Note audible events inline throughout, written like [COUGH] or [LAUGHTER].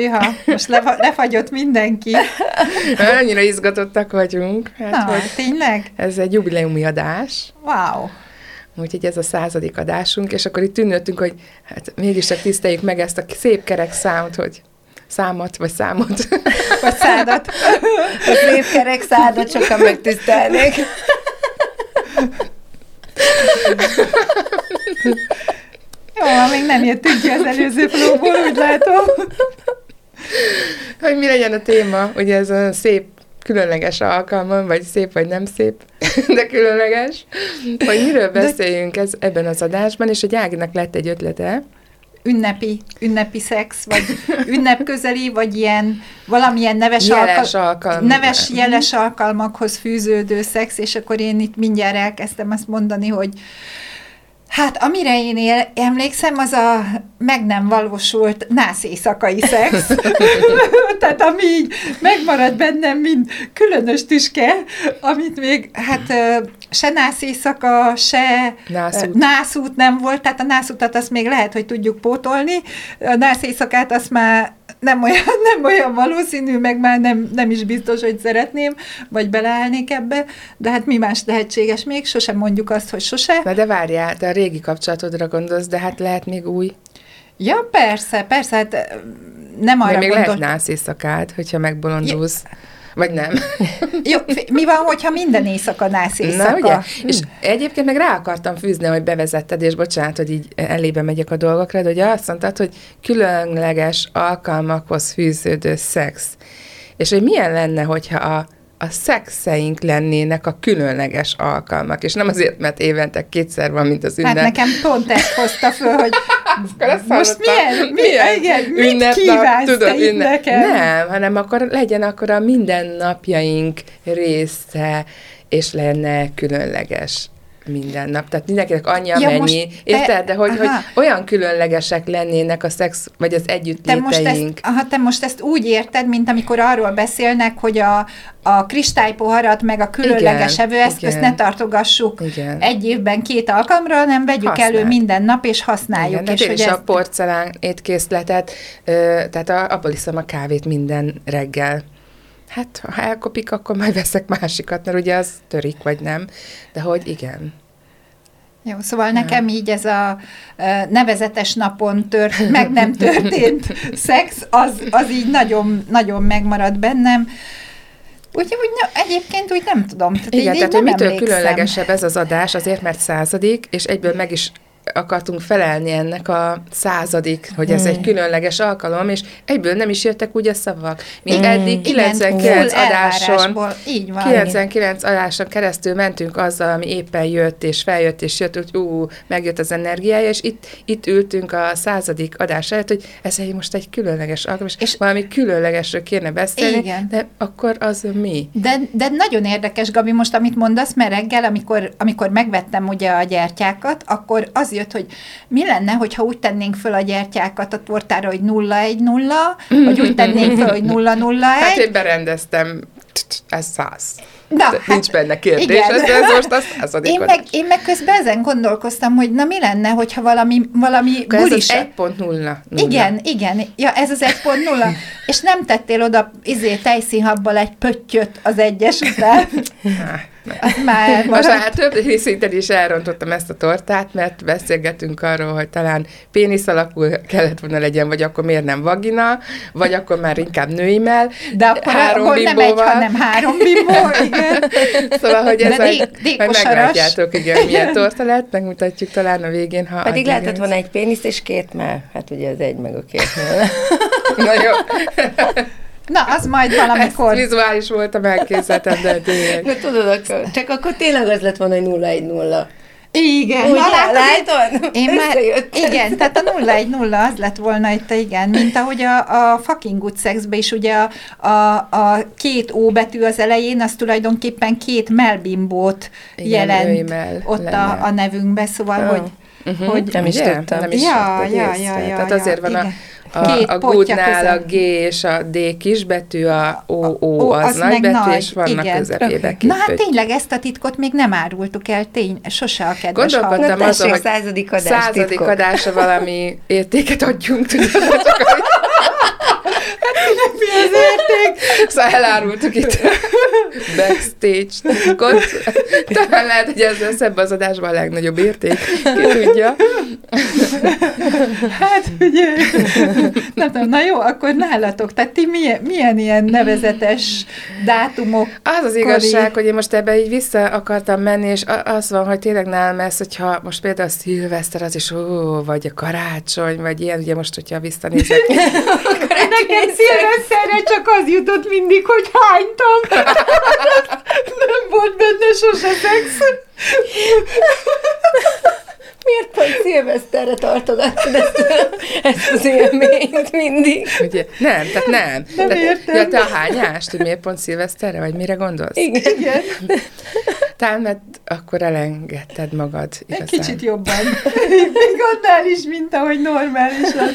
Hűha, most lefa- lefagyott mindenki. Annyira izgatottak vagyunk. Hát, Na, hogy tényleg? ez egy jubileumi adás, Wow! úgyhogy ez a századik adásunk, és akkor itt tűnődtünk, hogy hát mégis csak tiszteljük meg ezt a szép kerek számot, hogy számot, vagy számot. [LAUGHS] Vagy szádat. A szép kerek szádat sokan megtisztelnék. Jó, még nem jöttünk ki az előző flóból, úgy látom. Hogy mi legyen a téma, ugye ez a szép különleges alkalmam, vagy szép, vagy nem szép, [LAUGHS] de különleges, hogy miről beszéljünk ez, ebben az adásban, és hogy Áginak lett egy ötlete, Ünnepi, ünnepi szex, vagy ünnepközeli, vagy ilyen valamilyen neves, Jeles alkal- neves jeles alkalmakhoz fűződő szex, és akkor én itt mindjárt elkezdtem azt mondani, hogy Hát, amire én él, emlékszem, az a meg nem valósult nász éjszakai szex. [LAUGHS] Tehát ami így megmarad bennem, mint különös tüske, amit még, hát se nász éjszaka, se Nászút. ö, nászút nem volt, tehát a nászutat azt még lehet, hogy tudjuk pótolni, a nász éjszakát azt már nem olyan, [LAUGHS] nem olyan valószínű, meg már nem, nem is biztos, hogy szeretném, vagy beleállnék ebbe, de hát mi más lehetséges még, sosem mondjuk azt, hogy sose. Na de várjál, te a régi kapcsolatodra gondolsz, de hát lehet még új. Ja, persze, persze, hát ö, nem arra még lehet gondolt. nász éjszakát, hogyha megbolondulsz. Vagy nem. Jó, mi van, hogyha minden éjszaka nász éjszaka? Na, ugye? És egyébként meg rá akartam fűzni, hogy bevezetted, és bocsánat, hogy így elébe megyek a dolgokra, de ugye azt mondtad, hogy különleges alkalmakhoz fűződő szex. És hogy milyen lenne, hogyha a, a szexeink lennének a különleges alkalmak, és nem azért, mert évente kétszer van, mint az ünnep. Hát nekem pont ezt hozta föl, hogy [LAUGHS] Akkor azt most milyen, milyen, igen, mit ünnepnap, kívánsz tudod, te ünnep- nekem? Nem, hanem akkor legyen akkor a mindennapjaink része, és lenne különleges minden nap. Tehát mindenkinek annyi, Ja, amennyi. most Ja, te- Érted? De hogy, hogy aha. olyan különlegesek lennének a szex, vagy az Te együttléteink. most, ezt, aha, te most ezt úgy érted, mint amikor arról beszélnek, hogy a, a kristálypoharat, meg a különleges Igen, evőeszközt igen. ne tartogassuk Igen. egy évben két alkalomra, hanem vegyük Használd. elő minden nap, és használjuk. Igen, és én hogy is a ezt- porcelán étkészletet, ö, tehát a, abból iszom a kávét minden reggel. Hát, ha elkopik, akkor majd veszek másikat, mert ugye az törik, vagy nem. De hogy igen. Jó, szóval nekem így ez a nevezetes napon tört, meg nem történt [LAUGHS] szex, az, az így nagyon, nagyon megmaradt bennem. Úgyhogy úgy, egyébként úgy nem tudom. Tehát Igen, így, tehát hogy mitől emlékszem. különlegesebb ez az adás, azért, mert századik, és egyből meg is akartunk felelni ennek a századik, hogy ez Hmm. egy különleges alkalom, és egyből nem is jöttek úgy a szavak, mint Mm. eddig Igen, 99 full adáson. Így van. 99 adáson keresztül mentünk azzal, ami éppen jött, és feljött, és jött, hogy ú, megjött az energiája, és itt, itt ültünk a századik adás előtt, hogy ez egy most egy különleges alkalom, és, És- és valami különlegesről kéne beszélni, Igen. de akkor az mi? De, de nagyon érdekes, Gabi, most amit mondasz, mert reggel, amikor, amikor megvettem ugye a gyertyákat, akkor az jött, hogy mi lenne, hogyha úgy tennénk föl a gyertyákat a tortára, hogy 010, vagy úgy tennénk föl, hogy 001. Hát én berendeztem, ez száz. Na, De Nincs benne kérdés, igen. ez, ez most a századik én meg, én meg közben ezen gondolkoztam, hogy na mi lenne, hogyha valami, valami Akkor ez az bulis... 1.0. Igen, igen, ja, ez az 1.0, és nem tettél oda izé tejszínhabbal egy pöttyöt az egyes után. [LAUGHS] Már [LAUGHS] Most már több szinten is elrontottam ezt a tortát, mert beszélgetünk arról, hogy talán pénisz alakú kellett volna legyen, vagy akkor miért nem vagina, vagy akkor már inkább nőimmel, De akkor, három akkor nem egy, hanem három bimbó, [LAUGHS] igen. Szóval, hogy ez De majd, meglátjátok, igen, milyen torta lett, megmutatjuk talán a végén, ha Pedig addig lehetett volna egy pénisz és két mell. Hát ugye az egy meg a két [LAUGHS] mell. Na jó, Na, az majd ez valamikor. vizuális volt a megkészletem, de [LAUGHS] tényleg. Na tudod, akkor, csak akkor tényleg az lett volna, hogy 010. Igen, Ugye, na látod? Én már, igen, tehát a 010 az lett volna itt, igen, mint ahogy a, a fucking good sexbe is ugye a, a, a két ó betű az elején, az tulajdonképpen két melbimbót Igen, jelent ott lenne. a, a nevünkbe, szóval, Ah. hogy, Uh-huh. hogy Nem is Ugye? tudtam. Nem is Ja, ja, ja, ja, Tehát ja, azért van a, igen. a, Két a pottya goodnál a. G és a D kisbetű, a O, O az, az nagy meg betű, nagy, és vannak igen. közepébe Na hát tényleg ezt a titkot még nem árultuk el, tény, sose a kedves Gondolkodtam azon, hogy századik adás századik titkok. adásra valami értéket adjunk, tudod, csak hogy... [LAUGHS] Mi az érték? Szóval elárultuk itt backstage titkot. Talán lehet, hogy ez lesz ebbe az adásban a legnagyobb érték, ki tudja. Hát ugye, nem tudom, na jó, akkor nálatok, tehát ti milyen, milyen ilyen nevezetes dátumok? Az az igazság, hogy én most ebbe így vissza akartam menni, és az van, hogy tényleg nálam ez, hogyha most például a szilveszter az is, ó, vagy a karácsony, vagy ilyen, ugye most, hogyha visszanézek, [LAUGHS] Nekem szilveszterre csak az jutott mindig, hogy hánytam. [LAUGHS] nem volt benne sose szex. Miért pont tartogattad ezt, ezt az élményt mindig? ugye, nem, tehát nem. Nem tehát, értem. Ja, te a hányást, hogy miért pont szilveszterre, vagy mire gondolsz? Igen. Igen, Talán, mert akkor elengedted magad egy igazán. kicsit jobban. Még annál is, mint ahogy normálisan.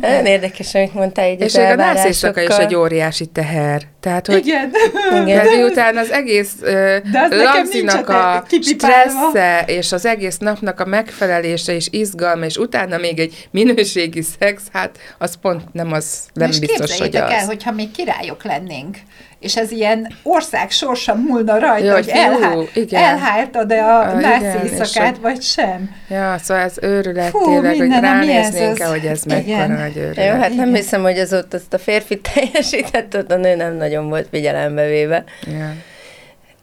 Nagyon érdekes, amit mondtál így És az a nász éjszaka is elvárásokkal. egy óriási teher. Tehát, hogy Igen. Igen. Mert miután az egész uh, De lagzinak a stressze, és az egész napnak a megfelelése és izgalma, és utána még egy minőségi szex, hát az pont nem az, nem és biztos, hogy az. el, hogyha még királyok lennénk, és ez ilyen ország sorsa múlna rajta, Jó, hogy elhá- igen. elhártad-e a Ah, és éjszakát, hogy- vagy sem. Ja, szóval ez őrület Fú, tényleg, hogy minden, ez ránéznénk el, hogy ez Igen. mekkora nagy Jó, őrület. hát nem Igen. hiszem, hogy az ott azt a férfi [LAUGHS] teljesített, ott a nő nem nagyon volt figyelembe véve. Ja.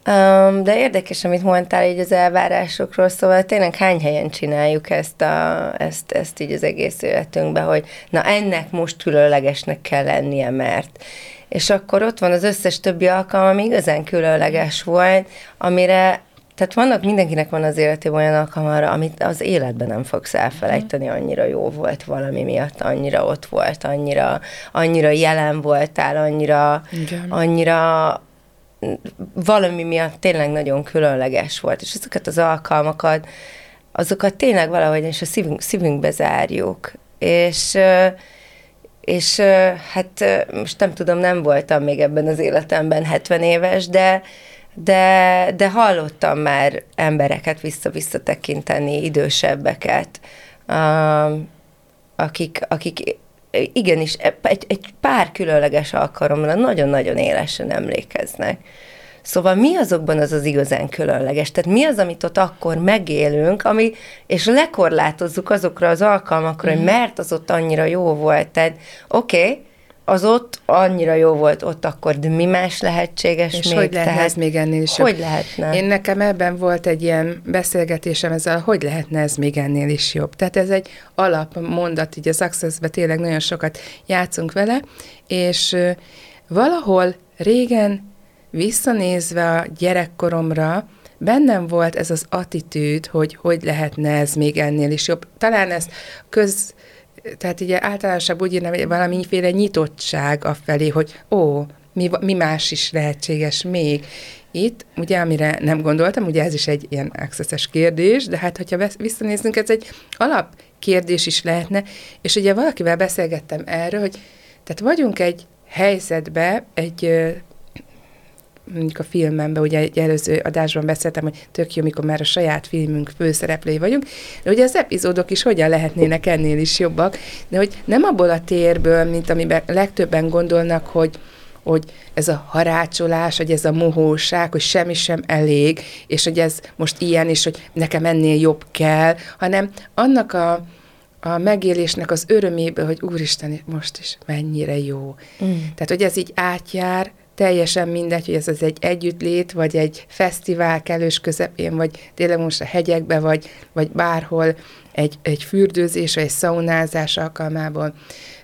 Um, de érdekes, amit mondtál így az elvárásokról, szóval tényleg hány helyen csináljuk ezt, a, ezt, ezt így az egész életünkben, hogy na ennek most különlegesnek kell lennie, mert. És akkor ott van az összes többi alkalom, ami igazán különleges volt, amire tehát vannak, mindenkinek van az életében olyan alkalmára, amit az életben nem fogsz elfelejteni, annyira jó volt valami miatt, annyira ott volt, annyira, annyira jelen voltál, annyira, Igen. annyira valami miatt tényleg nagyon különleges volt, és ezeket az alkalmakat, azokat tényleg valahogy is a szívünk, szívünkbe zárjuk, és és hát most nem tudom, nem voltam még ebben az életemben 70 éves, de, de, de hallottam már embereket vissza-vissza tekinteni, idősebbeket, um, akik, akik igenis egy, egy pár különleges alkalomra nagyon-nagyon élesen emlékeznek. Szóval mi azokban az az igazán különleges? Tehát mi az, amit ott akkor megélünk, ami, és lekorlátozzuk azokra az alkalmakra, mm. hogy mert az ott annyira jó volt. Tehát oké, okay, az ott annyira jó volt ott akkor, de mi más lehetséges És még? hogy lehetne Tehát ez még ennél is Hogy jobb? lehetne? Én nekem ebben volt egy ilyen beszélgetésem ezzel, hogy lehetne ez még ennél is jobb. Tehát ez egy alapmondat, így az access tényleg nagyon sokat játszunk vele, és valahol régen visszanézve a gyerekkoromra, bennem volt ez az attitűd, hogy hogy lehetne ez még ennél is jobb. Talán ez köz, tehát ugye általánosabb úgy írnám, hogy valamiféle nyitottság afelé, hogy ó, mi, mi más is lehetséges még. Itt, ugye, amire nem gondoltam, ugye ez is egy ilyen accesses kérdés, de hát, hogyha visszanézzünk, ez egy alapkérdés is lehetne, és ugye valakivel beszélgettem erről, hogy tehát vagyunk egy helyzetbe, egy mondjuk a filmemben, ugye egy előző adásban beszéltem, hogy tök jó, mikor már a saját filmünk főszereplői vagyunk, de ugye az epizódok is hogyan lehetnének ennél is jobbak, de hogy nem abból a térből, mint amiben legtöbben gondolnak, hogy hogy ez a harácsolás, hogy ez a mohóság, hogy semmi sem elég, és hogy ez most ilyen, és hogy nekem ennél jobb kell, hanem annak a, a megélésnek az öröméből, hogy úristen, most is mennyire jó. Mm. Tehát, hogy ez így átjár, teljesen mindegy, hogy ez az egy együttlét, vagy egy fesztivál kellős közepén, vagy tényleg most a hegyekbe, vagy, vagy bárhol egy, egy fürdőzés, vagy egy szaunázás alkalmából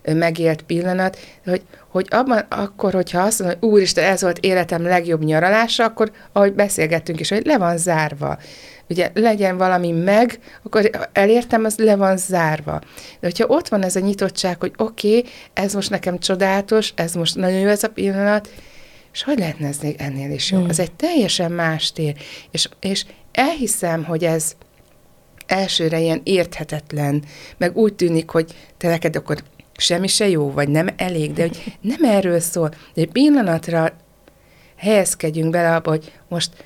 megélt pillanat, hogy, hogy abban akkor, hogyha azt mondom, hogy úristen, ez volt életem legjobb nyaralása, akkor ahogy beszélgettünk is, hogy le van zárva. Ugye legyen valami meg, akkor elértem, az le van zárva. De hogyha ott van ez a nyitottság, hogy oké, okay, ez most nekem csodálatos, ez most nagyon jó ez a pillanat, és hogy lehetne ez még ennél is jó? Mm. Az egy teljesen más tér. És, és elhiszem, hogy ez elsőre ilyen érthetetlen, meg úgy tűnik, hogy te neked akkor semmi se jó, vagy nem elég, de hogy nem erről szól. De egy pillanatra helyezkedjünk bele abba, hogy most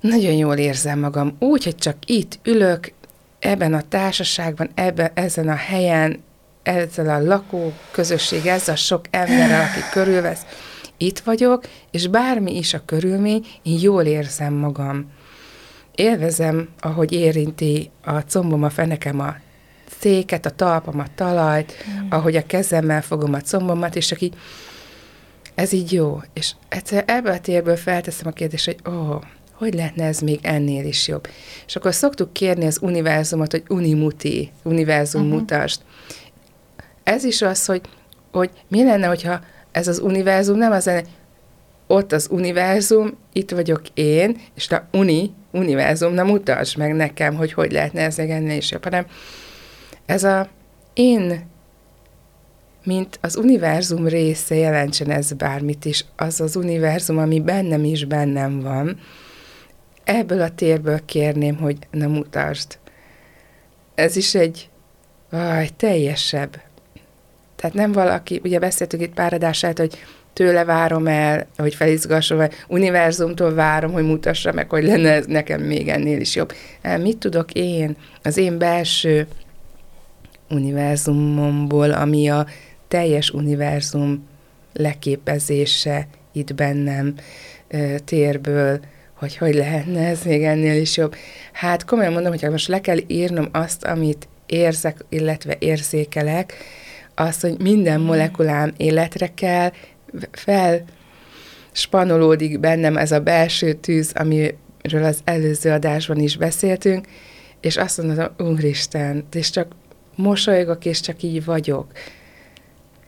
nagyon jól érzem magam, úgy, hogy csak itt ülök, ebben a társaságban, ebben, ezen a helyen, ezzel a lakó közösség, ezzel a sok emberrel, aki körülvesz, itt vagyok, és bármi is a körülmény, én jól érzem magam. Élvezem, ahogy érinti a combom, a fenekem a széket, a talpam, a talajt, mm. ahogy a kezemmel fogom a combomat, és aki ez így jó. És egyszer ebből a térből felteszem a kérdést, hogy ó, oh, hogy lehetne ez még ennél is jobb? És akkor szoktuk kérni az univerzumot, hogy unimuti, univerzum uh-huh. mutasd. Ez is az, hogy, hogy mi lenne, hogyha ez az univerzum nem az lenne, ott az univerzum, itt vagyok én, és a uni, univerzum, na mutasd meg nekem, hogy hogy lehetne ez még ennél is jobb, hanem ez a én, mint az univerzum része jelentsen ez bármit is, az az univerzum, ami bennem is bennem van, ebből a térből kérném, hogy na mutasd. Ez is egy aj, teljesebb. Tehát nem valaki, ugye beszéltük itt páradását, hogy tőle várom el, hogy felizgasson, vagy univerzumtól várom, hogy mutassa meg, hogy lenne ez nekem még ennél is jobb. Mit tudok én, az én belső univerzumomból, ami a teljes univerzum leképezése itt bennem térből, hogy hogy lehetne ez még ennél is jobb. Hát komolyan mondom, hogy most le kell írnom azt, amit érzek, illetve érzékelek, azt, hogy minden mm. molekulám életre kell, fel spanolódik bennem ez a belső tűz, amiről az előző adásban is beszéltünk, és azt mondom, Úristen, és csak mosolygok, és csak így vagyok.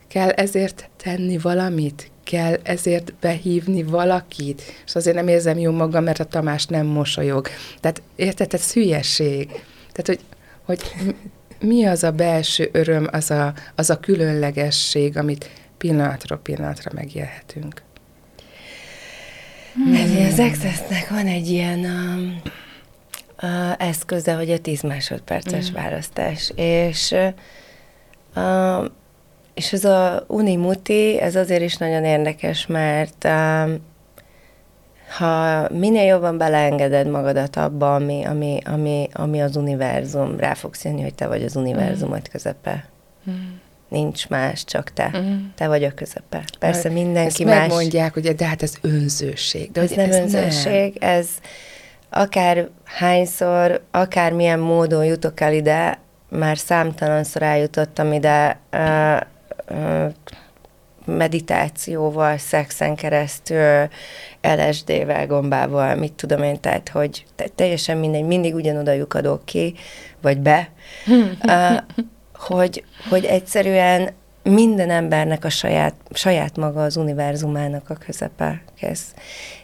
Kell ezért tenni valamit? Kell ezért behívni valakit? És azért nem érzem jó magam, mert a Tamás nem mosolyog. Tehát érted, ez hülyeség. Tehát, hogy, hogy mi az a belső öröm, az a, az a különlegesség, amit pillanatról pillanatra megélhetünk. Hmm. Hát, az Accessnek van egy ilyen um, uh, eszköze, hogy a 10 másodperces hmm. választás, és uh, és ez a Unimuti, ez azért is nagyon érdekes, mert um, ha minél jobban beleengeded magadat abba, ami, ami, ami, ami az univerzum, rá fogsz jönni, hogy te vagy az univerzumot mm. közepe. Mm. Nincs más, csak te. Mm. Te vagy a közepe. Persze mindenki Ezt más. megmondják, hogy de hát ez önzőség. De ez nem ez önzőség, nem. ez akár hányszor, akár milyen módon jutok el ide, már számtalanszor eljutottam ide, uh, uh, meditációval, szexen keresztül, LSD-vel, gombával, mit tudom én, tehát, hogy teljesen mindegy, mindig ugyanoda lyukadok ki, vagy be, [LAUGHS] uh, hogy, hogy egyszerűen minden embernek a saját, saját maga az univerzumának a közepe kezd.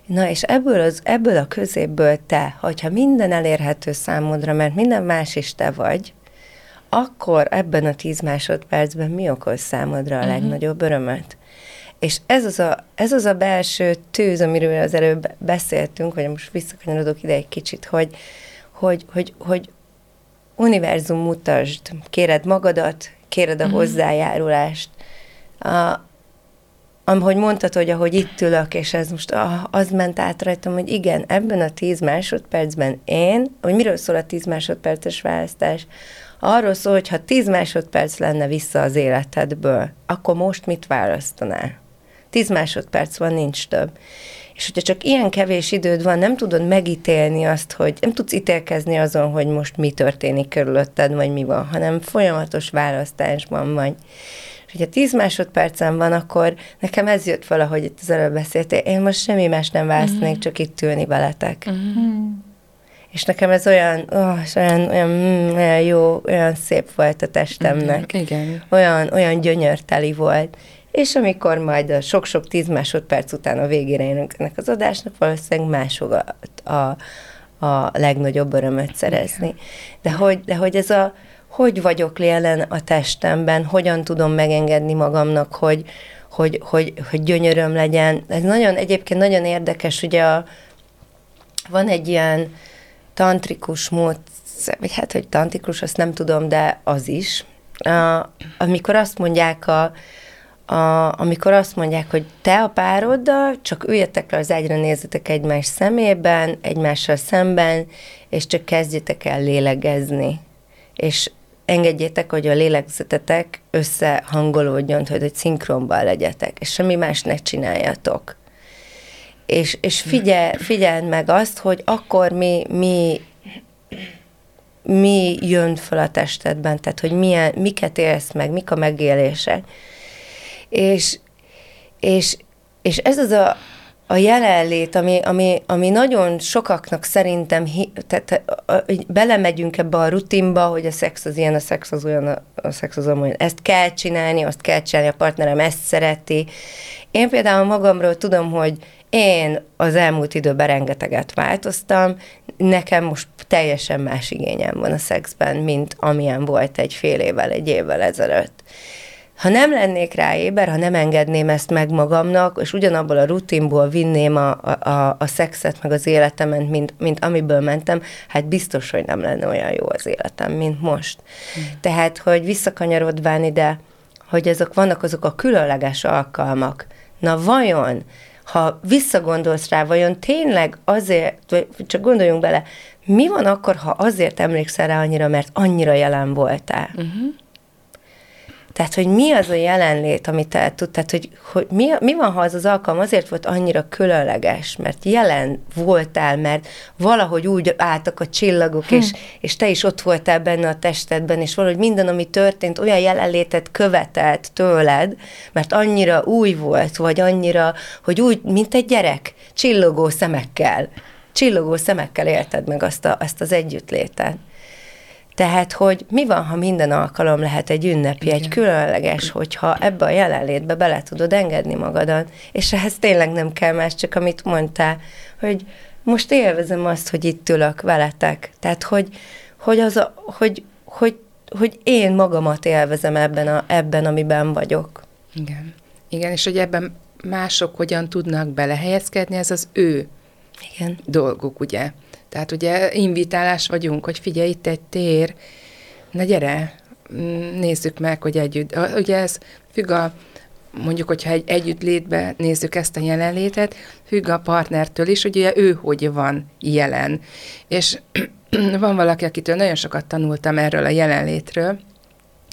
Na, és ebből, az, ebből a középből te, hogyha minden elérhető számodra, mert minden más is te vagy, akkor ebben a tíz másodpercben mi okoz számodra a uh-huh. legnagyobb örömöt? És ez az, a, ez az a belső tűz, amiről az előbb beszéltünk, hogy most visszakanyarodok ide egy kicsit, hogy, hogy, hogy, hogy univerzum mutasd, kéred magadat, kéred a uh-huh. hozzájárulást. A, ahogy mondtad, hogy ahogy itt ülök, és ez most az ment át rajtam, hogy igen, ebben a tíz másodpercben én, hogy miről szól a tíz másodperces választás, arról szól, hogy ha 10 másodperc lenne vissza az életedből, akkor most mit választanál? 10 másodperc van, nincs több. És hogyha csak ilyen kevés időd van, nem tudod megítélni azt, hogy nem tudsz ítélkezni azon, hogy most mi történik körülötted, vagy mi van, hanem folyamatos választásban vagy. És hogyha 10 másodpercen van, akkor nekem ez jött valahogy itt az előbb beszéltél, én most semmi más nem választanék, uh-huh. csak itt ülni veletek. Uh-huh. És nekem ez olyan, oh, olyan, olyan, mm, olyan jó, olyan szép volt a testemnek. Igen. Olyan, olyan gyönyörteli volt. És amikor majd a sok-sok tíz másodperc után a végére érünk ennek az adásnak, valószínűleg mások a, a, a legnagyobb örömöt szerezni. De hogy, de hogy ez a, hogy vagyok jelen a testemben, hogyan tudom megengedni magamnak, hogy, hogy, hogy, hogy gyönyöröm legyen. Ez nagyon, egyébként nagyon érdekes, ugye a, van egy ilyen tantrikus módszer, vagy hát, hogy tantrikus, azt nem tudom, de az is, a, amikor azt mondják a, a, amikor azt mondják, hogy te a pároddal csak üljetek le az egyre nézzetek egymás szemében, egymással szemben, és csak kezdjetek el lélegezni. És engedjétek, hogy a lélegzetetek összehangolódjon, hogy egy szinkronban legyetek, és semmi más ne csináljatok. És, és figyel, figyeld meg azt, hogy akkor mi, mi, mi jön fel a testedben, tehát hogy milyen, miket élsz meg, mik a megélések. És, és, és ez az a, a jelenlét, ami, ami, ami nagyon sokaknak szerintem, tehát a, belemegyünk ebbe a rutinba, hogy a szex az ilyen, a szex az olyan, a szex az olyan, ezt kell csinálni, azt kell csinálni, a partnerem ezt szereti. Én például magamról tudom, hogy én az elmúlt időben rengeteget változtam, nekem most teljesen más igényem van a szexben, mint amilyen volt egy fél évvel, egy évvel ezelőtt. Ha nem lennék rá éber, ha nem engedném ezt meg magamnak, és ugyanabból a rutinból vinném a, a, a szexet, meg az életemet, mint, mint amiből mentem, hát biztos, hogy nem lenne olyan jó az életem, mint most. Mm. Tehát, hogy visszakanyarodván ide, hogy ezek vannak azok a különleges alkalmak. Na vajon, ha visszagondolsz rá, vajon tényleg azért, vagy csak gondoljunk bele, mi van akkor, ha azért emlékszel rá annyira, mert annyira jelen voltál? Uh-huh. Tehát, hogy mi az a jelenlét, amit el tud, tehát, hogy, hogy mi, mi van, ha az az alkalom azért volt annyira különleges, mert jelen voltál, mert valahogy úgy álltak a csillagok, hm. és, és te is ott voltál benne a testedben, és valahogy minden, ami történt, olyan jelenlétet követelt tőled, mert annyira új volt, vagy annyira, hogy úgy, mint egy gyerek, csillogó szemekkel, csillogó szemekkel élted meg azt, a, azt az együttlétet. Tehát, hogy mi van, ha minden alkalom lehet egy ünnepi, Igen. egy különleges, hogyha ebbe a jelenlétbe bele tudod engedni magadat, és ehhez tényleg nem kell más, csak amit mondtál, hogy most élvezem azt, hogy itt ülök veletek. Tehát, hogy, hogy, az a, hogy, hogy, hogy én magamat élvezem ebben, a, ebben, amiben vagyok. Igen. Igen, és hogy ebben mások hogyan tudnak belehelyezkedni, ez az ő Igen. dolguk, ugye? Tehát ugye invitálás vagyunk, hogy figyelj, itt egy tér, na gyere, mm, nézzük meg, hogy együtt. Ugye ez függ a, mondjuk, hogyha egy együttlétbe nézzük ezt a jelenlétet, függ a partnertől is, hogy ugye ő hogy van jelen. És [CLEARS THROAT] van valaki, akitől nagyon sokat tanultam erről a jelenlétről,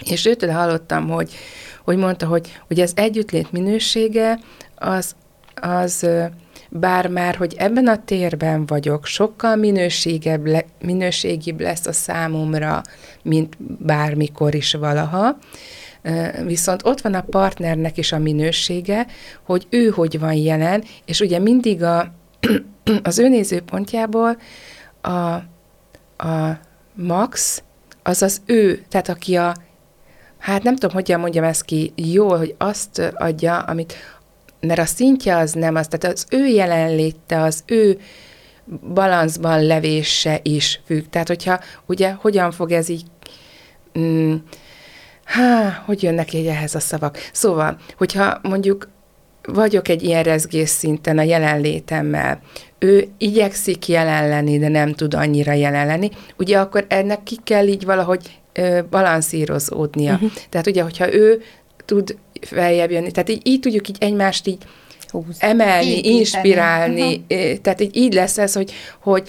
és őtől hallottam, hogy, hogy mondta, hogy, hogy az együttlét minősége az, az bár már, hogy ebben a térben vagyok, sokkal minőségebb le, minőségibb lesz a számomra, mint bármikor is valaha, viszont ott van a partnernek is a minősége, hogy ő hogy van jelen, és ugye mindig a, [CLEARS THROAT] az ő nézőpontjából a, a max, az az ő, tehát aki a, hát nem tudom, hogyan mondjam ezt ki jól, hogy azt adja, amit mert a szintje az nem az, tehát az ő jelenléte, az ő balanszban levése is függ. Tehát, hogyha ugye hogyan fog ez így, mm, há, hogy jönnek így ehhez a szavak? Szóval, hogyha mondjuk vagyok egy ilyen rezgés szinten a jelenlétemmel, ő igyekszik jelen lenni, de nem tud annyira jelen lenni, ugye akkor ennek ki kell így valahogy ö, balanszírozódnia. Uh-huh. Tehát ugye, hogyha ő tud feljebb jönni. Tehát így, így tudjuk így egymást így Húz. emelni, így inspirálni. Uh-huh. Tehát így, így lesz ez, hogy, hogy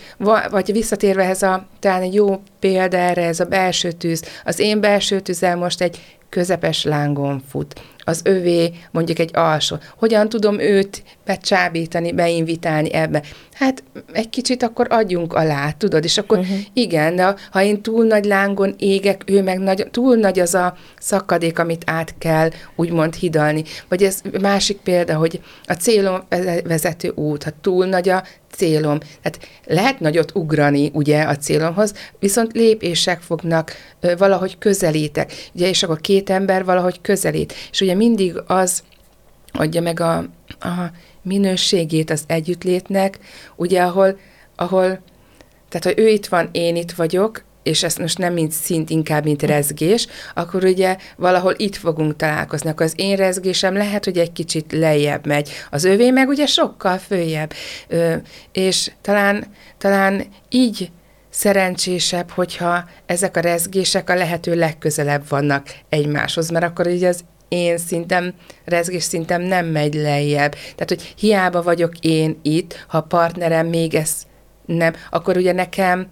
vagy visszatérve ez a, talán egy jó példa erre, ez a belső tűz. Az én belső tűzzel most egy közepes lángon fut. az övé mondjuk egy alsó. Hogyan tudom őt becsábítani, beinvitálni ebbe? Hát egy kicsit akkor adjunk alá, tudod, és akkor uh-huh. igen, de ha én túl nagy lángon égek, ő meg nagy, túl nagy az a szakadék, amit át kell úgymond hidalni. Vagy ez másik példa, hogy a célom vezető út, ha túl nagy a célom. Tehát lehet nagyot ugrani ugye a célomhoz, viszont lépések fognak valahogy közelítek. Ugye, és akkor két ember valahogy közelít. És ugye mindig az adja meg a, a minőségét az együttlétnek, ugye, ahol, ahol tehát, hogy ő itt van, én itt vagyok, és ezt most nem mint szint, inkább mint rezgés, akkor ugye valahol itt fogunk találkozni. Akkor az én rezgésem lehet, hogy egy kicsit lejjebb megy. Az övé meg ugye sokkal följebb. Ö, és talán, talán így szerencsésebb, hogyha ezek a rezgések a lehető legközelebb vannak egymáshoz, mert akkor ugye az én szintem, rezgés szintem nem megy lejjebb. Tehát, hogy hiába vagyok én itt, ha a partnerem még ezt nem, akkor ugye nekem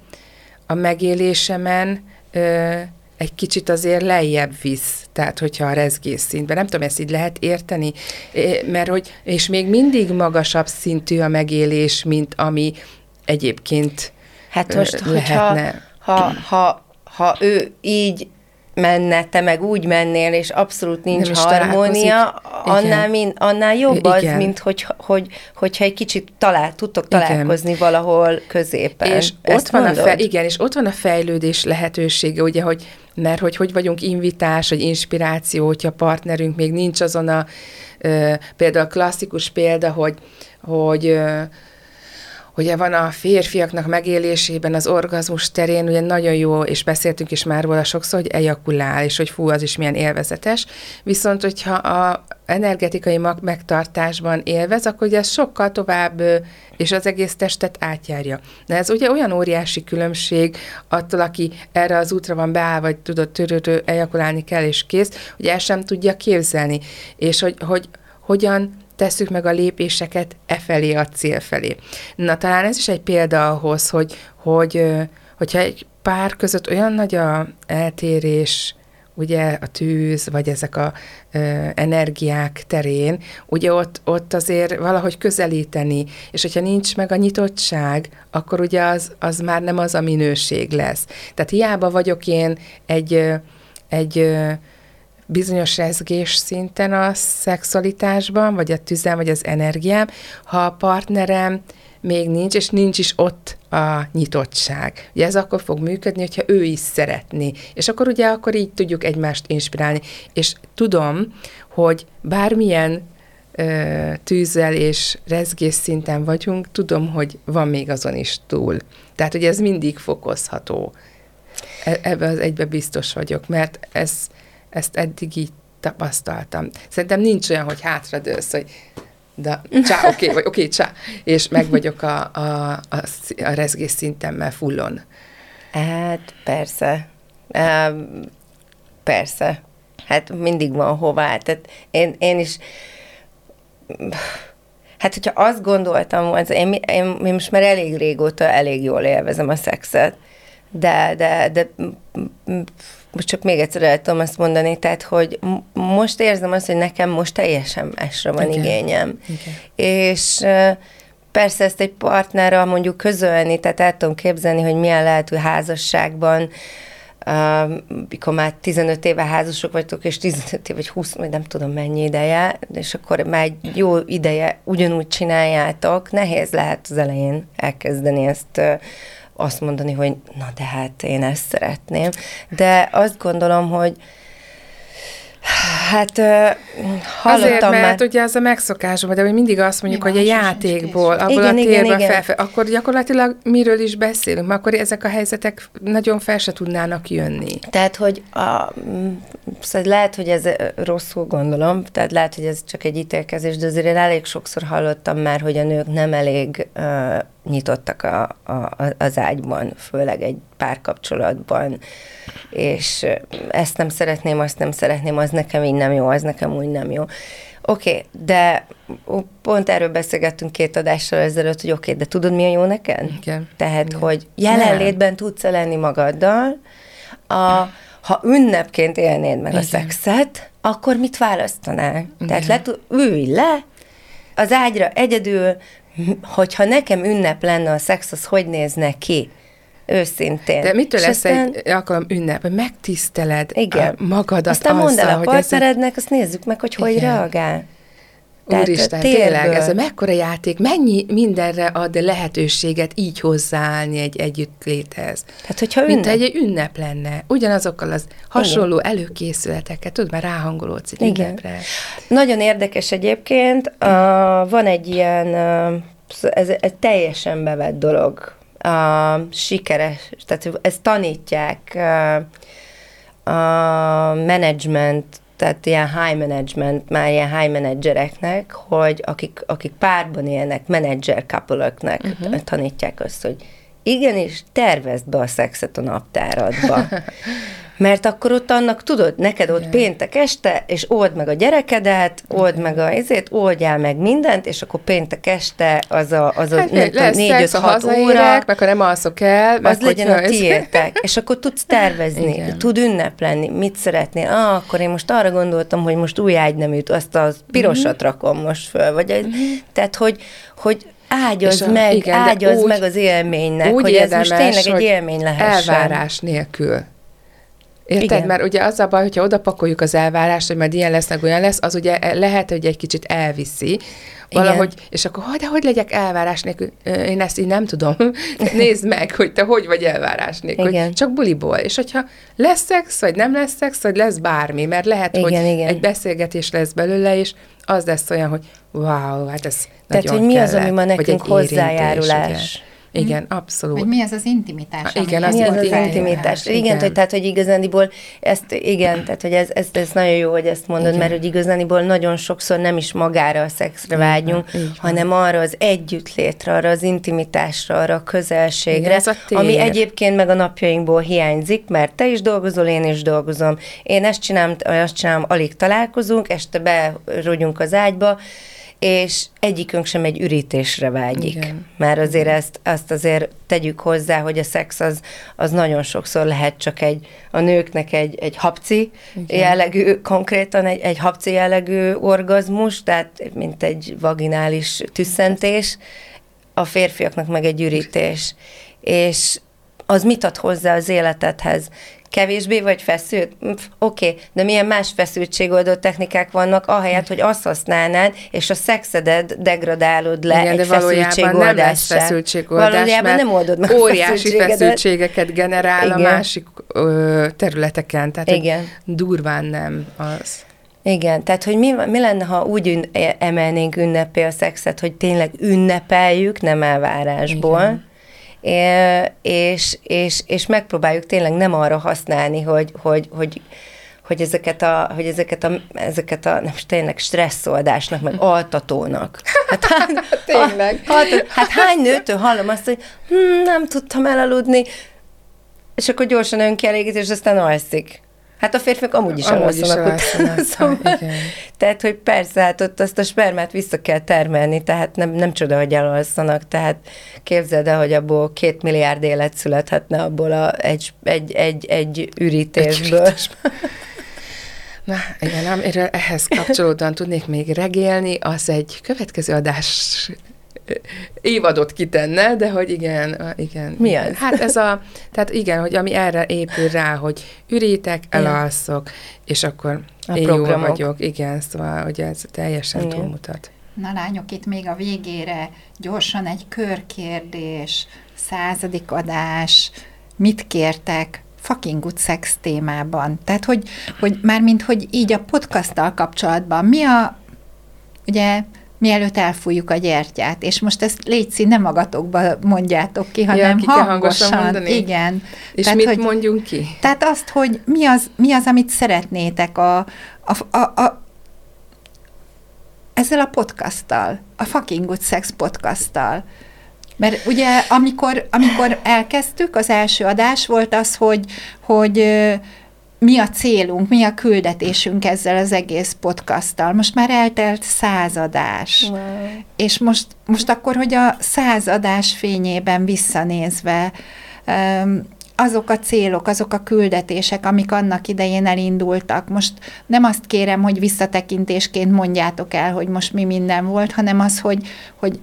a megélésemen ö, egy kicsit azért lejjebb visz, tehát hogyha a rezgés szintben, nem tudom, ezt így lehet érteni, mert hogy, és még mindig magasabb szintű a megélés, mint ami egyébként Hát most, lehetne. hogyha ha, ha, ha ő így menne, te meg úgy mennél, és abszolút nincs harmónia, annál, min, annál jobb Igen. az, mint hogy, hogy, hogyha egy kicsit talál, tudtok találkozni Igen. valahol középen. És ott van a fe, igen, és ott van a fejlődés lehetősége, ugye, hogy mert hogy hogy vagyunk invitás, vagy inspiráció, hogyha a partnerünk még nincs azon a, ö, például a klasszikus példa, hogy, hogy ö, Ugye van a férfiaknak megélésében az orgazmus terén, ugye nagyon jó, és beszéltünk is már róla sokszor, hogy ejakulál, és hogy fú, az is milyen élvezetes. Viszont, hogyha a energetikai megtartásban élvez, akkor ugye ez sokkal tovább, és az egész testet átjárja. De ez ugye olyan óriási különbség attól, aki erre az útra van beáll, vagy tudod, törődő, ejakulálni kell, és kész, hogy el sem tudja képzelni. És hogy, hogy hogyan tesszük meg a lépéseket e felé, a cél felé. Na, talán ez is egy példa ahhoz, hogy, hogy hogyha egy pár között olyan nagy a eltérés, ugye a tűz, vagy ezek a ö, energiák terén, ugye ott, ott azért valahogy közelíteni, és hogyha nincs meg a nyitottság, akkor ugye az, az már nem az a minőség lesz. Tehát hiába vagyok én egy, egy bizonyos rezgés szinten a szexualitásban, vagy a tüzem, vagy az energiám, ha a partnerem még nincs, és nincs is ott a nyitottság. Ugye ez akkor fog működni, hogyha ő is szeretné. És akkor ugye akkor így tudjuk egymást inspirálni. És tudom, hogy bármilyen ö, tűzzel és rezgés szinten vagyunk, tudom, hogy van még azon is túl. Tehát, hogy ez mindig fokozható. E- az egybe biztos vagyok, mert ez ezt eddig így tapasztaltam. Szerintem nincs olyan, hogy hátradőlsz, hogy de csá, [LAUGHS] oké, okay, vagy oké, okay, csá, és meg vagyok a, a, a, a rezgés szintemmel fullon. Hát persze. persze. Hát mindig van hová. Tehát én, én is Hát, hogyha azt gondoltam, az én, én, én most már elég régóta elég jól élvezem a szexet, de, de, de most csak még egyszer el tudom azt mondani, tehát, hogy most érzem azt, hogy nekem most teljesen másra van Igen. igényem. Igen. És persze ezt egy partnerrel mondjuk közölni, tehát el tudom képzelni, hogy milyen lehető házasságban, uh, mikor már 15 éve házasok vagytok, és 15 év, vagy 20, vagy nem tudom mennyi ideje, és akkor már egy jó ideje ugyanúgy csináljátok, nehéz lehet az elején elkezdeni ezt azt mondani, hogy na de hát én ezt szeretném. De azt gondolom, hogy Hát hallottam Azért, mert már... ugye az a megszokásom, de hogy mindig azt mondjuk, Mi hogy a játékból, abból igen, a térben igen, felfel, akkor gyakorlatilag miről is beszélünk, mert akkor ezek a helyzetek nagyon fel se tudnának jönni. Tehát, hogy a, szóval lehet, hogy ez rosszul gondolom, tehát lehet, hogy ez csak egy ítélkezés, de azért én elég sokszor hallottam már, hogy a nők nem elég uh, nyitottak a, a, az ágyban, főleg egy párkapcsolatban, és ezt nem szeretném, azt nem szeretném, az nekem így nem jó, az nekem úgy nem jó. Oké, okay, de pont erről beszélgettünk két adással ezelőtt, hogy oké, okay, de tudod, mi a jó neked? Igen. Tehát, Igen. hogy jelenlétben tudsz lenni magaddal, a, ha ünnepként élnéd meg Igen. a szexet, akkor mit választanál? Igen. Tehát le, ülj le, az ágyra egyedül, hogyha nekem ünnep lenne a szex, az hogy nézne ki? Őszintén. De mitől lesz aztán- egy alkalom ünnep, hogy megtiszteled Igen. a magadat Aztán mondd el a hogy partnerednek, azt nézzük meg, hogy hogy Igen. reagál. Tehát Úristen, térből. tényleg, ez a mekkora játék, mennyi mindenre ad lehetőséget így hozzáállni egy együttléthez. Tehát, hogyha Mint ha ünnep, egy ünnep lenne, ugyanazokkal az hasonló előkészületekkel, tudod, már ráhangolódsz egy Igen. ünnepre. Nagyon érdekes egyébként, uh, van egy ilyen, uh, ez egy teljesen bevett dolog, uh, sikeres, tehát ezt tanítják uh, a management, tehát ilyen high management, már ilyen high managereknek, hogy akik, akik párban élnek, menedzser couple uh-huh. tanítják azt, hogy igenis, tervezd be a szexet a naptáradba. [LAUGHS] Mert akkor ott annak, tudod, neked ott péntek este, és old meg a gyerekedet, old meg a ezért, oldjál meg mindent, és akkor péntek este az a, az a Hát, nem tudom, négy, öt, ha hat óra, meg ha nem alszok el, az legyen a tiétek, és akkor tudsz tervezni, Igen. tud ünneplenni, mit szeretnél. Ah, akkor én most arra gondoltam, hogy most új ágyneműt, azt a pirosat rakom most föl, vagy egy, tehát, hogy, hogy a- meg, igen, de ágyazd úgy- meg az élménynek, úgy hogy ez most tényleg egy élmény lehessen. Elvárás nélkül. Érted? Igen. Mert ugye az a baj, hogyha oda pakoljuk az elvárást, hogy majd ilyen lesz, meg olyan lesz, az ugye lehet, hogy egy kicsit elviszi, valahogy, Igen. és akkor, hogy, de hogy legyek elvárás nélkül? Én ezt így nem tudom. [LAUGHS] Nézd meg, hogy te hogy vagy elvárás nélkül. Igen. Csak buliból. És hogyha lesz szex, vagy nem lesz szex, vagy lesz bármi, mert lehet, Igen, hogy igen. egy beszélgetés lesz belőle, és az lesz olyan, hogy wow, hát ez Tehát, hogy mi az, kellett. ami ma nekünk egy érintés, hozzájárulás. Igen, igen abszolút. Vagy mi az az intimitás? Ha, ami igen, az Mi az az intimitás, intimitás? Igen, igen. hogy, tehát, hogy igazániból ezt, igen, tehát, hogy ez, ez, ez nagyon jó, hogy ezt mondod, Igen. mert hogy igazániból nagyon sokszor nem is magára a szexre vágyunk, így van. hanem arra az együttlétre, arra az intimitásra, arra a közelségre, Igen, ez ami egyébként meg a napjainkból hiányzik, mert te is dolgozol, én is dolgozom. Én ezt csinálom, azt csinálom, alig találkozunk, este berogyunk az ágyba, és egyikünk sem egy ürítésre vágyik. Igen. Mert azért ezt, azt azért tegyük hozzá, hogy a szex az, az nagyon sokszor lehet csak egy, a nőknek egy, egy hapci Igen. jellegű, konkrétan egy, egy hapci jellegű orgazmus, tehát mint egy vaginális tüsszentés, a férfiaknak meg egy ürítés. És az mit ad hozzá az életedhez? Kevésbé vagy feszült? Hm, Oké, okay, de milyen más feszültségoldó technikák vannak, ahelyett, hogy azt használnád, és a szexedet degradálod le Igen, egy de valójában nem lesz feszültségoldás, Valójában nem oldod meg óriási feszültségeket generál Igen. a másik ö, területeken. Tehát Igen. durván nem az. Igen, tehát hogy mi, mi lenne, ha úgy ün, emelnénk ünnepé a szexet, hogy tényleg ünnepeljük, nem elvárásból, Igen. És, és, és megpróbáljuk tényleg nem arra használni, hogy, hogy, hogy, hogy ezeket a, hogy ezeket a, ezeket a nem tényleg stresszoldásnak, meg [LAUGHS] altatónak. Hát, hát, [LAUGHS] Tényleg. Hát, hát hány nőtől hallom azt, hogy hm, nem tudtam elaludni, és akkor gyorsan önkielégít, és aztán alszik. Hát a férfiak amúgy is Amúgy is elalszanak utána. [LAUGHS] Szóval, igen. tehát, hogy persze, hát ott azt a spermát vissza kell termelni, tehát nem, nem csoda, hogy elalszanak, tehát képzeld el, hogy abból két milliárd élet születhetne abból a, egy, egy, egy, egy ürítésből. Na, igen, ám, erről ehhez kapcsolódóan tudnék még regélni, az egy következő adás évadot kitenne, de hogy igen, igen. Mi igen. az? Hát ez a, tehát igen, hogy ami erre épül rá, hogy ürítek, elalszok, és akkor A én jól vagyok. Igen, szóval, hogy ez teljesen Igen. túlmutat. Na lányok, itt még a végére gyorsan egy körkérdés, századik adás, mit kértek fucking good sex témában? Tehát, hogy, hogy mármint, hogy így a podcasttal kapcsolatban mi a, ugye, mielőtt elfújjuk a gyertyát, és most ezt létszi, nem magatokba mondjátok ki, hanem kell hangosan mondani? Igen. És Tehát, mit hogy, mondjunk ki? tehát azt, hogy mi az, mi az amit szeretnétek a, a, a, a ezzel a podcasttal, a Fucking Good Sex podcasttal. Mert ugye, amikor, amikor elkezdtük, az első adás volt az, hogy, hogy mi a célunk, mi a küldetésünk ezzel az egész podcasttal. Most már eltelt századás. Wow. És most, most akkor, hogy a századás fényében visszanézve, azok a célok, azok a küldetések, amik annak idején elindultak. Most nem azt kérem, hogy visszatekintésként mondjátok el, hogy most mi minden volt, hanem az, hogy, hogy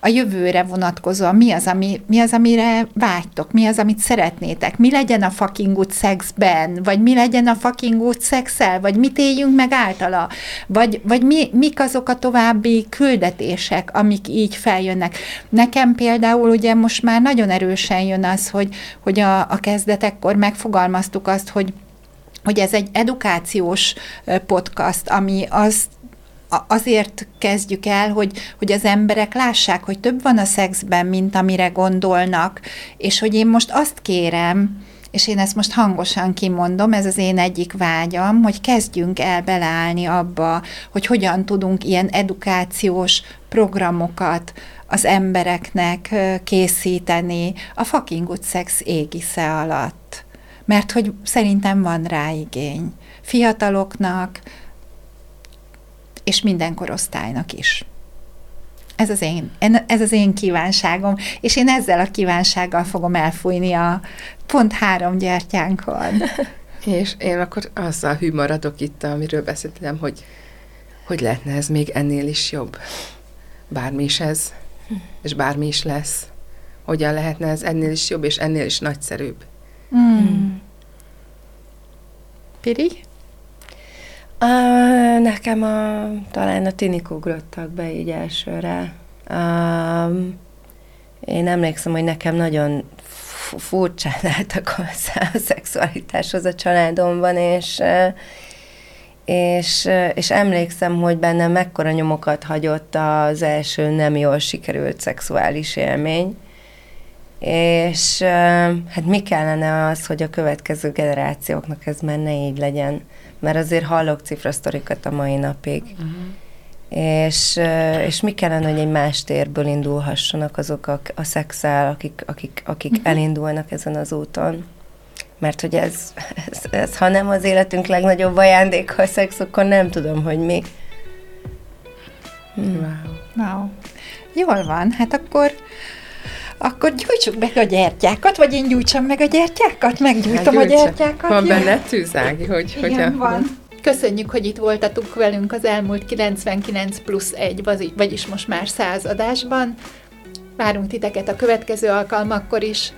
a jövőre vonatkozóan mi az, ami, mi az, amire vágytok, mi az, amit szeretnétek, mi legyen a fucking good sexben, vagy mi legyen a fucking good szexel, vagy mit éljünk meg általa, vagy, vagy mi, mik azok a további küldetések, amik így feljönnek. Nekem például ugye most már nagyon erősen jön az, hogy, hogy a, a kezdetekkor megfogalmaztuk azt, hogy hogy ez egy edukációs podcast, ami azt azért kezdjük el, hogy, hogy az emberek lássák, hogy több van a szexben, mint amire gondolnak, és hogy én most azt kérem, és én ezt most hangosan kimondom, ez az én egyik vágyam, hogy kezdjünk el beleállni abba, hogy hogyan tudunk ilyen edukációs programokat az embereknek készíteni a fucking good sex égisze alatt. Mert hogy szerintem van rá igény. Fiataloknak, és minden korosztálynak is. Ez az, én, ez az én kívánságom, és én ezzel a kívánsággal fogom elfújni a pont három gyertyánkon. [LAUGHS] és én akkor azzal hű maradok itt, amiről beszéltem, hogy hogy lehetne ez még ennél is jobb. Bármi is ez, és bármi is lesz. Hogyan lehetne ez ennél is jobb, és ennél is nagyszerűbb. Mm. Piri? Uh, nekem a, talán a tinik ugrottak be így elsőre. Uh, én emlékszem, hogy nekem nagyon furcsán álltak hozzá a szexualitáshoz a családomban, és, és, és emlékszem, hogy bennem mekkora nyomokat hagyott az első nem jól sikerült szexuális élmény, és hát mi kellene az, hogy a következő generációknak ez már ne így legyen mert azért hallok cifrasztorikat a mai napig. Uh-huh. És, és mi kellene, hogy egy más térből indulhassanak azok a, a szexel, akik, akik, akik uh-huh. elindulnak ezen az úton. Mert hogy ez, ez, ez, ha nem az életünk legnagyobb ajándéka a szex, akkor nem tudom, hogy mi. Hmm. Wow. wow. Jól van, hát akkor akkor gyújtsuk meg a gyertyákat, vagy én gyújtsam meg a gyertyákat? Meggyújtom hát, a gyertyákat. Van benne tűzági, hogy... Igen, hogy a... van. Köszönjük, hogy itt voltatok velünk az elmúlt 99 plusz 1, vagyis most már száz adásban. Várunk titeket a következő alkalmakkor is.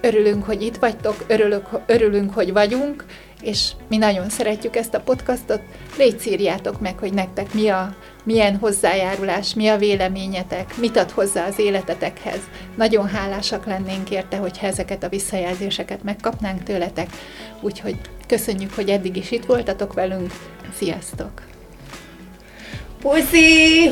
Örülünk, hogy itt vagytok, örülök, örülünk, hogy vagyunk, és mi nagyon szeretjük ezt a podcastot. Légy szírjátok meg, hogy nektek mi a milyen hozzájárulás, mi a véleményetek, mit ad hozzá az életetekhez. Nagyon hálásak lennénk érte, hogyha ezeket a visszajelzéseket megkapnánk tőletek. Úgyhogy köszönjük, hogy eddig is itt voltatok velünk. Sziasztok! Puszi!